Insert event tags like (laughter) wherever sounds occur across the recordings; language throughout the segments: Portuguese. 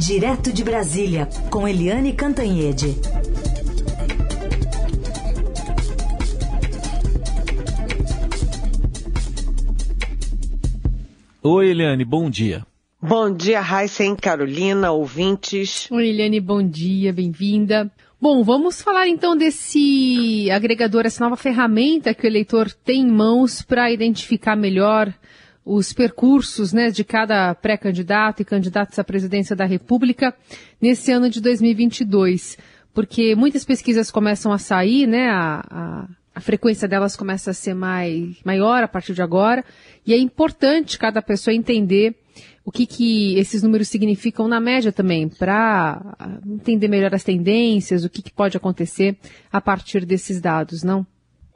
Direto de Brasília, com Eliane Cantanhede. Oi, Eliane, bom dia. Bom dia, Raíssa e Carolina, ouvintes. Oi, Eliane, bom dia, bem-vinda. Bom, vamos falar então desse agregador, essa nova ferramenta que o eleitor tem em mãos para identificar melhor os percursos né, de cada pré-candidato e candidatos à presidência da República nesse ano de 2022. Porque muitas pesquisas começam a sair, né, a, a, a frequência delas começa a ser mais, maior a partir de agora, e é importante cada pessoa entender o que, que esses números significam na média também, para entender melhor as tendências, o que, que pode acontecer a partir desses dados, não?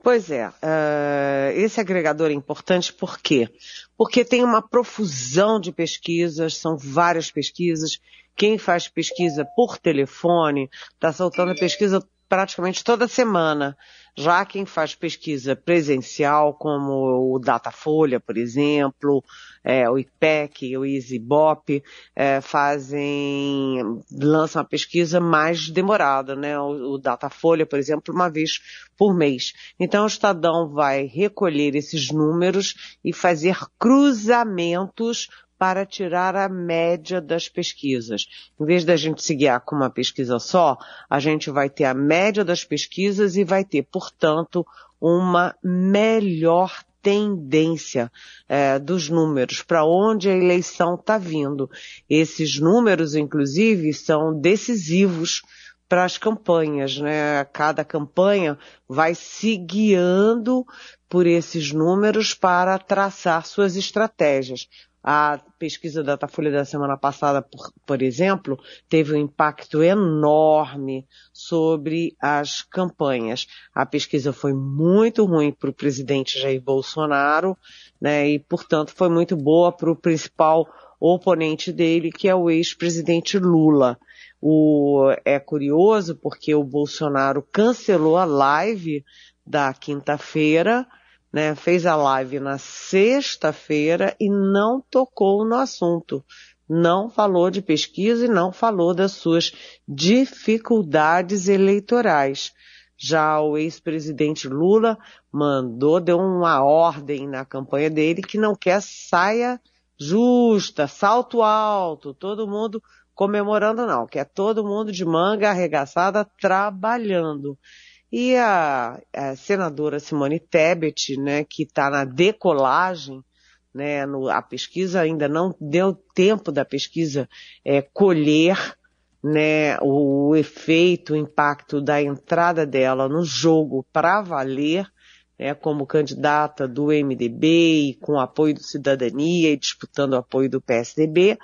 Pois é, uh, esse agregador é importante por quê? Porque tem uma profusão de pesquisas, são várias pesquisas. Quem faz pesquisa por telefone está soltando pesquisa praticamente toda semana. Já quem faz pesquisa presencial, como o Datafolha, por exemplo, é, o IPEC, o EasyBop, é, fazem, lançam a pesquisa mais demorada, né? O, o Datafolha, por exemplo, uma vez por mês. Então o Estadão vai recolher esses números e fazer cruzamentos para tirar a média das pesquisas. Em vez da gente se guiar com uma pesquisa só, a gente vai ter a média das pesquisas e vai ter, portanto, uma melhor tendência é, dos números, para onde a eleição está vindo. Esses números, inclusive, são decisivos para as campanhas, né? Cada campanha vai se guiando por esses números para traçar suas estratégias. A pesquisa da Datafolha da semana passada, por, por exemplo, teve um impacto enorme sobre as campanhas. A pesquisa foi muito ruim para o presidente Jair Bolsonaro, né, e, portanto, foi muito boa para o principal oponente dele, que é o ex-presidente Lula. O, é curioso porque o Bolsonaro cancelou a live da quinta-feira, né, fez a live na sexta-feira e não tocou no assunto. Não falou de pesquisa e não falou das suas dificuldades eleitorais. Já o ex-presidente Lula mandou, deu uma ordem na campanha dele que não quer saia justa, salto alto, todo mundo comemorando não, quer todo mundo de manga arregaçada trabalhando. E a, a senadora Simone Tebet, né, que está na decolagem, né, no, a pesquisa ainda não deu tempo da pesquisa é, colher né, o efeito, o impacto da entrada dela no jogo para valer, né, como candidata do MDB e com apoio do Cidadania e disputando o apoio do PSDB,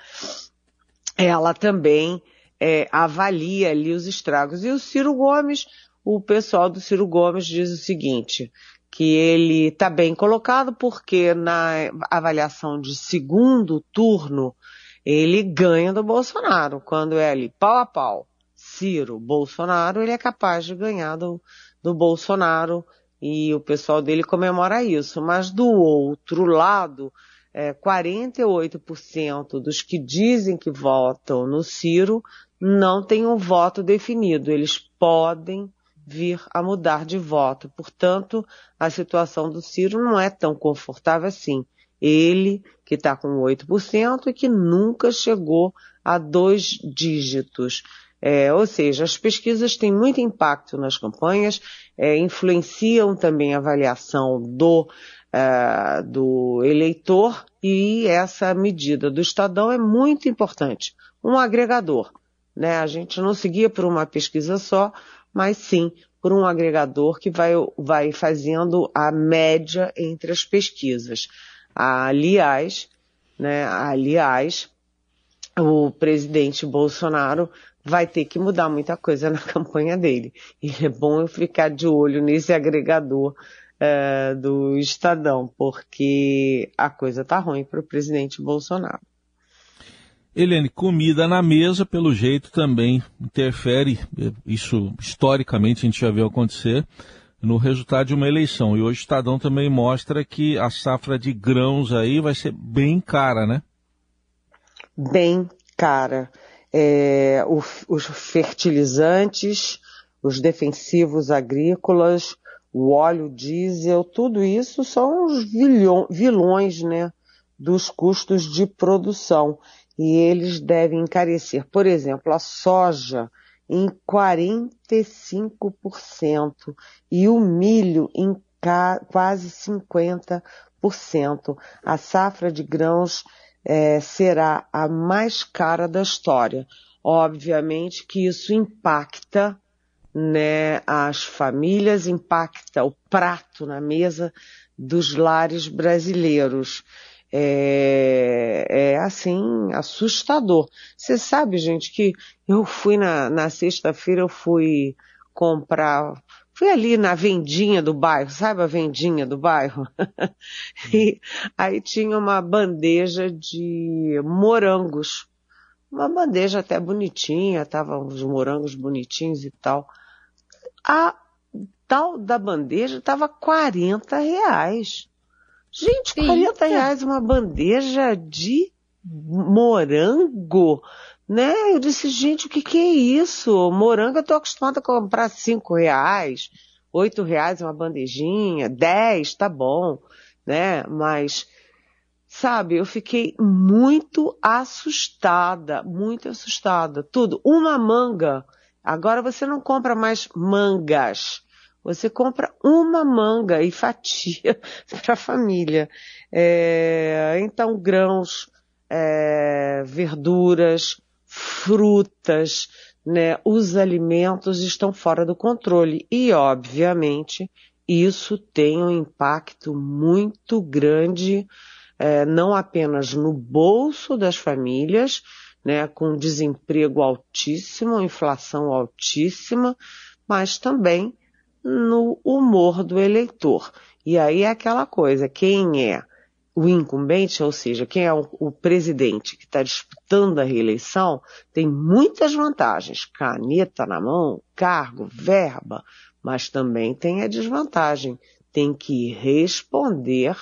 ela também é, avalia ali os estragos. E o Ciro Gomes o pessoal do Ciro Gomes diz o seguinte, que ele está bem colocado porque na avaliação de segundo turno ele ganha do Bolsonaro. Quando é ali pau a pau, Ciro, Bolsonaro, ele é capaz de ganhar do, do Bolsonaro e o pessoal dele comemora isso. Mas do outro lado, é, 48% dos que dizem que votam no Ciro não têm um voto definido. Eles podem vir a mudar de voto. Portanto, a situação do Ciro não é tão confortável assim. Ele, que está com 8% e que nunca chegou a dois dígitos. É, ou seja, as pesquisas têm muito impacto nas campanhas, é, influenciam também a avaliação do, é, do eleitor e essa medida do Estadão é muito importante. Um agregador. Né? A gente não seguia por uma pesquisa só, mas sim por um agregador que vai, vai fazendo a média entre as pesquisas. Aliás, né, aliás, o presidente Bolsonaro vai ter que mudar muita coisa na (laughs) campanha dele. E é bom eu ficar de olho nesse agregador é, do Estadão, porque a coisa tá ruim para o presidente Bolsonaro. Helene, comida na mesa, pelo jeito, também interfere, isso historicamente a gente já viu acontecer, no resultado de uma eleição. E hoje o Estadão também mostra que a safra de grãos aí vai ser bem cara, né? Bem cara. é, o, os fertilizantes, os defensivos agrícolas, o óleo diesel, tudo isso são os vilões né, dos custos de produção. E eles devem encarecer, por exemplo, a soja em 45% e o milho em quase 50%. A safra de grãos é, será a mais cara da história. Obviamente que isso impacta né, as famílias, impacta o prato na mesa dos lares brasileiros. É, é assim, assustador. Você sabe, gente, que eu fui na, na sexta-feira, eu fui comprar, fui ali na vendinha do bairro, sabe a vendinha do bairro? (laughs) e aí tinha uma bandeja de morangos. Uma bandeja até bonitinha, tava uns morangos bonitinhos e tal. A tal da bandeja tava 40 reais. Gente, 40 Eita. reais uma bandeja de morango, né? Eu disse, gente, o que que é isso? Morango eu tô acostumada a comprar 5 reais, 8 reais uma bandejinha, 10, tá bom, né? Mas, sabe, eu fiquei muito assustada, muito assustada. Tudo. Uma manga. Agora você não compra mais mangas. Você compra uma manga e fatia (laughs) para a família. É, então, grãos, é, verduras, frutas, né, os alimentos estão fora do controle. E, obviamente, isso tem um impacto muito grande, é, não apenas no bolso das famílias, né, com desemprego altíssimo, inflação altíssima, mas também no humor do eleitor. E aí é aquela coisa, quem é o incumbente, ou seja, quem é o, o presidente que está disputando a reeleição, tem muitas vantagens. Caneta na mão, cargo, verba, mas também tem a desvantagem. Tem que responder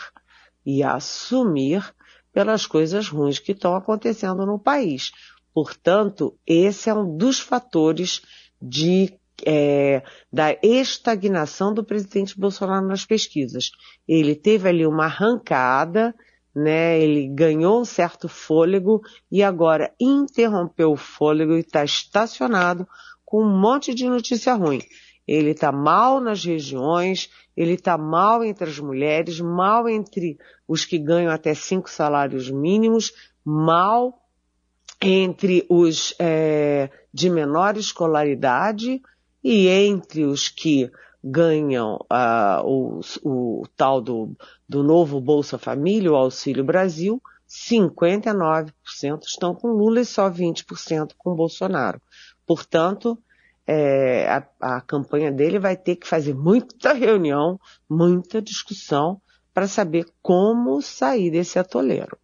e assumir pelas coisas ruins que estão acontecendo no país. Portanto, esse é um dos fatores de é, da estagnação do presidente Bolsonaro nas pesquisas. Ele teve ali uma arrancada, né? Ele ganhou um certo fôlego e agora interrompeu o fôlego e está estacionado com um monte de notícia ruim. Ele está mal nas regiões, ele está mal entre as mulheres, mal entre os que ganham até cinco salários mínimos, mal entre os é, de menor escolaridade, e entre os que ganham uh, o, o, tal do, do novo Bolsa Família, o Auxílio Brasil, 59% estão com Lula e só 20% com Bolsonaro. Portanto, é, a, a campanha dele vai ter que fazer muita reunião, muita discussão para saber como sair desse atoleiro.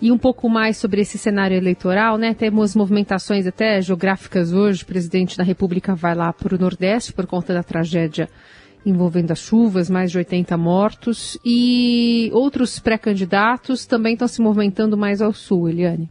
E um pouco mais sobre esse cenário eleitoral, né? Temos movimentações até geográficas hoje. O presidente da República vai lá para o Nordeste por conta da tragédia envolvendo as chuvas, mais de 80 mortos. E outros pré-candidatos também estão se movimentando mais ao sul, Eliane.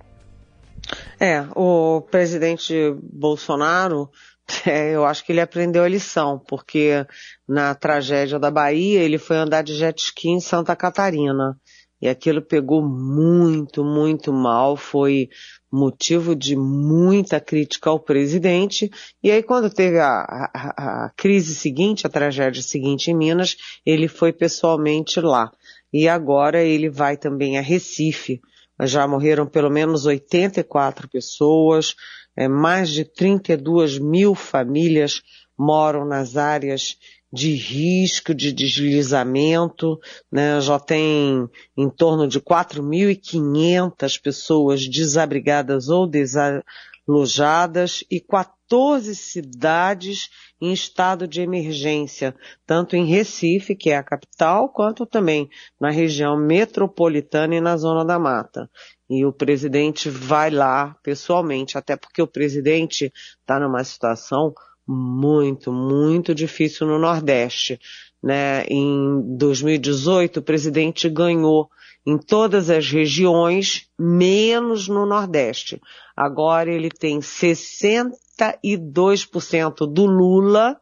É, o presidente Bolsonaro, (laughs) é, eu acho que ele aprendeu a lição, porque na tragédia da Bahia ele foi andar de jet ski em Santa Catarina. E aquilo pegou muito, muito mal, foi motivo de muita crítica ao presidente. E aí, quando teve a, a, a, crise seguinte, a tragédia seguinte em Minas, ele foi pessoalmente lá. E agora ele vai também a Recife. Já morreram pelo menos 84 pessoas, é, mais de 32 mil famílias moram nas áreas de risco de deslizamento, né? já tem em torno de 4.500 pessoas desabrigadas ou desalojadas e 14 cidades em estado de emergência, tanto em Recife, que é a capital, quanto também na região metropolitana e na Zona da Mata. E o presidente vai lá pessoalmente, até porque o presidente está numa situação muito, muito difícil no Nordeste. Né? Em 2018, o presidente ganhou em todas as regiões, menos no Nordeste. Agora ele tem 62% do Lula,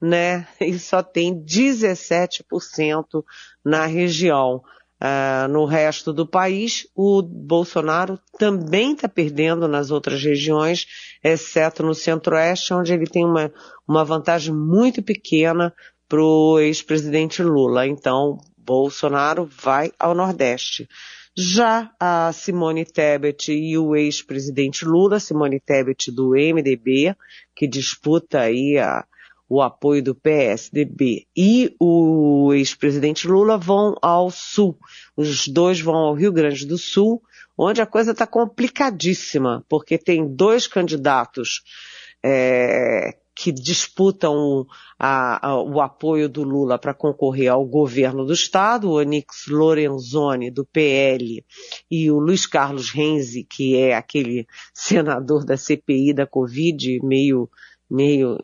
né? (laughs) E só tem 17% na região. Uh, no resto do país, o Bolsonaro também está perdendo nas outras regiões, exceto no Centro-Oeste, onde ele tem uma, uma vantagem muito pequena para o ex-presidente Lula. Então, Bolsonaro vai ao Nordeste. Já a Simone Tebet e o ex-presidente Lula, Simone Tebet do MDB, que disputa aí a, o apoio do PSDB e o ex-presidente Lula vão ao Sul. Os dois vão ao Rio Grande do Sul, onde a coisa está complicadíssima, porque tem dois candidatos é, que disputam a, a, o apoio do Lula para concorrer ao governo do Estado, o Onix Lorenzoni, do PL, e o Luiz Carlos Renzi, que é aquele senador da CPI da Covid, meio meio,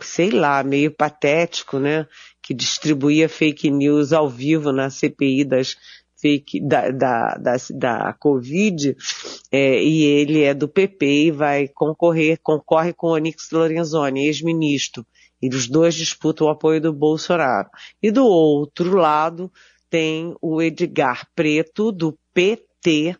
sei lá, meio patético, né? Que distribuía fake news ao vivo na CPI das fake, da, da, da, da Covid, é, e ele é do PP e vai concorrer, concorre com o Onix Lorenzoni, ex-ministro. E os dois disputam o apoio do Bolsonaro. E do outro lado tem o Edgar Preto, do PT,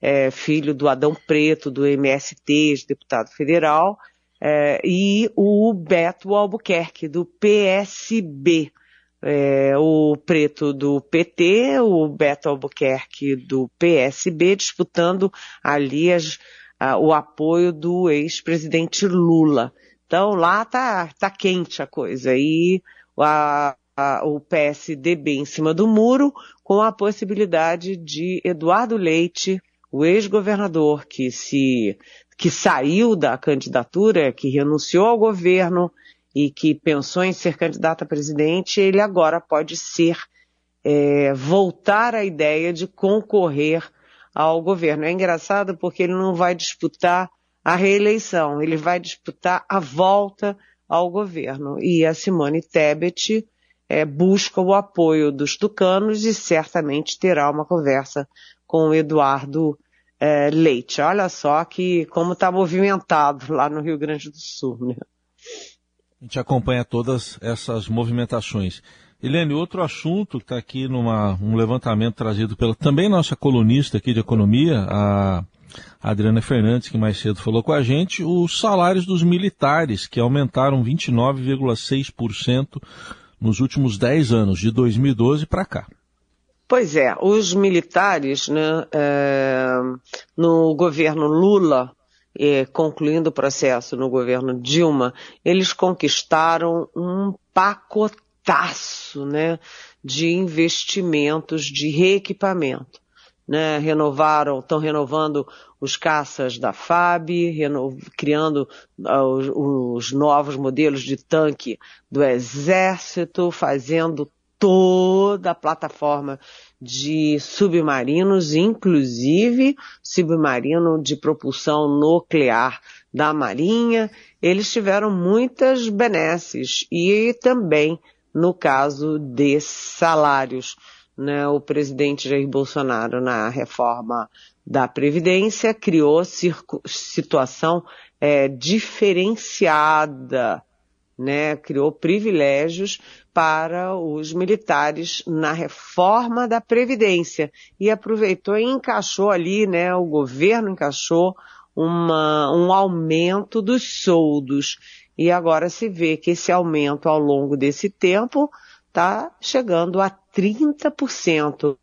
é, filho do Adão Preto, do MST, deputado federal, é, e o Beto Albuquerque, do PSB. É, o preto do PT, o Beto Albuquerque do PSB, disputando ali as, a, o apoio do ex-presidente Lula. Então lá tá, tá quente a coisa. E a, a, o PSDB em cima do muro, com a possibilidade de Eduardo Leite, o ex-governador que se que saiu da candidatura, que renunciou ao governo e que pensou em ser candidato a presidente, ele agora pode ser, é, voltar à ideia de concorrer ao governo. É engraçado porque ele não vai disputar a reeleição, ele vai disputar a volta ao governo. E a Simone Tebet é, busca o apoio dos tucanos e certamente terá uma conversa com o Eduardo é, leite. Olha só que como está movimentado lá no Rio Grande do Sul. Né? A gente acompanha todas essas movimentações. Helene, outro assunto que está aqui numa um levantamento trazido pela também nossa colunista aqui de economia, a Adriana Fernandes, que mais cedo falou com a gente, os salários dos militares, que aumentaram 29,6% nos últimos 10 anos, de 2012 para cá. Pois é, os militares, né, é, no governo Lula, é, concluindo o processo no governo Dilma, eles conquistaram um pacotaço, né, de investimentos de reequipamento. Né, renovaram, estão renovando os caças da FAB, criando uh, os, os novos modelos de tanque do Exército, fazendo toda a plataforma de submarinos, inclusive submarino de propulsão nuclear da Marinha. Eles tiveram muitas benesses e também no caso de salários. Né? O presidente Jair Bolsonaro, na reforma da Previdência, criou situação é, diferenciada né, criou privilégios para os militares na reforma da Previdência e aproveitou e encaixou ali, né, o governo encaixou uma, um aumento dos soldos. E agora se vê que esse aumento ao longo desse tempo está chegando a 30%,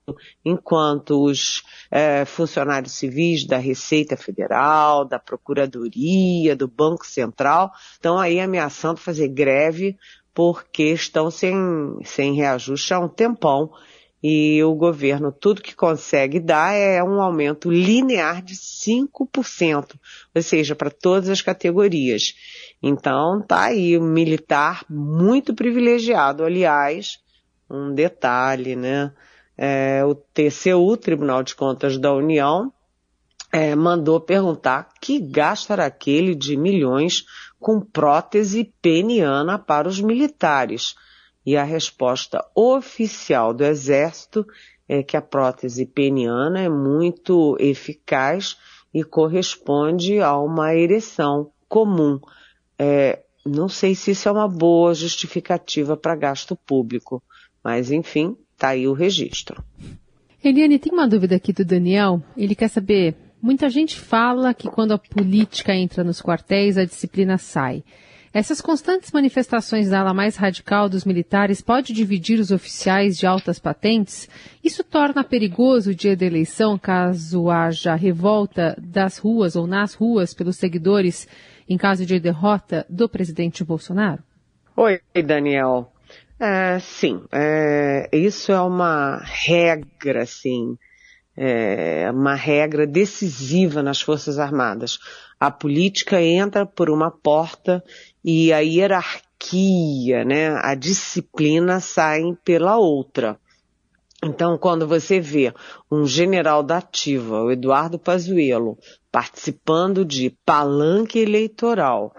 enquanto os é, funcionários civis da Receita Federal, da Procuradoria, do Banco Central estão aí ameaçando fazer greve porque estão sem, sem reajuste há um tempão e o governo tudo que consegue dar é um aumento linear de 5%, ou seja, para todas as categorias. Então tá aí o militar muito privilegiado, aliás, um detalhe, né? É, o TCU, Tribunal de Contas da União, é, mandou perguntar que gasto era aquele de milhões com prótese peniana para os militares. E a resposta oficial do Exército é que a prótese peniana é muito eficaz e corresponde a uma ereção comum. É, não sei se isso é uma boa justificativa para gasto público, mas enfim, está aí o registro. Eliane, tem uma dúvida aqui do Daniel. Ele quer saber: muita gente fala que quando a política entra nos quartéis, a disciplina sai. Essas constantes manifestações da ala mais radical dos militares pode dividir os oficiais de altas patentes? Isso torna perigoso o dia da eleição caso haja revolta das ruas ou nas ruas pelos seguidores em caso de derrota do presidente Bolsonaro? Oi, Daniel. É, sim, é, isso é uma regra, sim, é uma regra decisiva nas Forças Armadas. A política entra por uma porta e a hierarquia, né, a disciplina saem pela outra. Então, quando você vê um general da ativa, o Eduardo Pazuello, participando de palanque eleitoral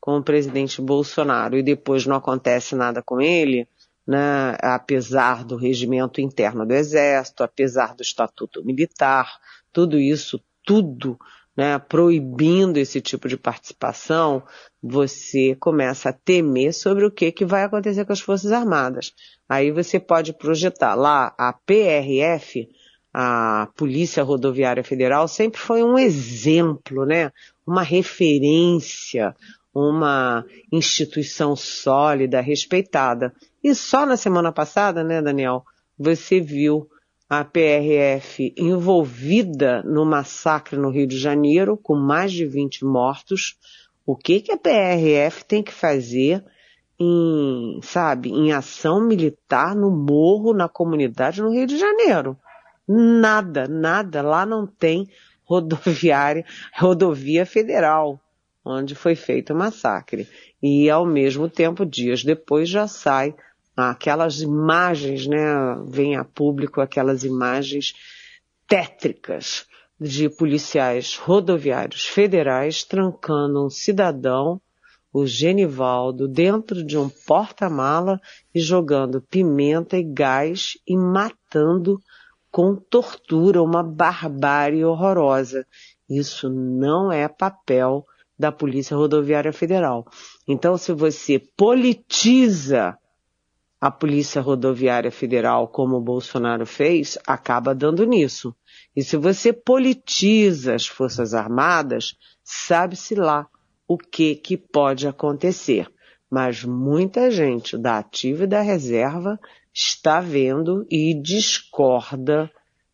com o presidente Bolsonaro e depois não acontece nada com ele, né, apesar do regimento interno do Exército, apesar do Estatuto Militar, tudo isso, tudo né, proibindo esse tipo de participação, você começa a temer sobre o que, que vai acontecer com as Forças Armadas. Aí você pode projetar lá a PRF, a Polícia Rodoviária Federal, sempre foi um exemplo, né? Uma referência, uma instituição sólida, respeitada. E só na semana passada, né, Daniel, você viu a PRF envolvida no massacre no Rio de Janeiro, com mais de 20 mortos. O que, que a PRF tem que fazer em, sabe, em ação militar no morro, na comunidade no Rio de Janeiro? Nada, nada. Lá não tem rodoviária, (laughs) rodovia federal, onde foi feito o massacre. E ao mesmo tempo, dias depois, já sai aquelas imagens, né, vem a público aquelas imagens tétricas de policiais rodoviários federais trancando um cidadão, o Genivaldo, dentro de um porta-mala e jogando pimenta e gás e matando com tortura, uma barbárie horrorosa. Isso não é papel da Polícia Rodoviária Federal. Então, se você politiza a Polícia Rodoviária Federal, como o Bolsonaro fez, acaba dando nisso. E se você politiza as Forças Armadas, sabe-se lá o que, que pode acontecer. Mas muita gente da ativa e da reserva está vendo e discorda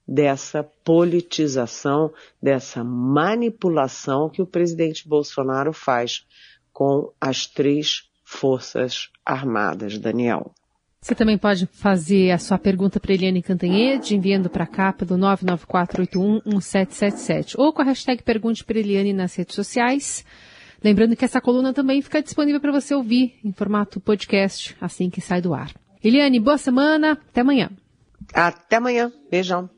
dessa politização, dessa manipulação que o presidente Bolsonaro faz com as três Forças Armadas, Daniel. Você também pode fazer a sua pergunta para Eliane Cantanhede, enviando para cá pelo 994811777 ou com a hashtag Pergunte para Eliane nas redes sociais. Lembrando que essa coluna também fica disponível para você ouvir em formato podcast assim que sai do ar. Eliane, boa semana, até amanhã. Até amanhã, beijão.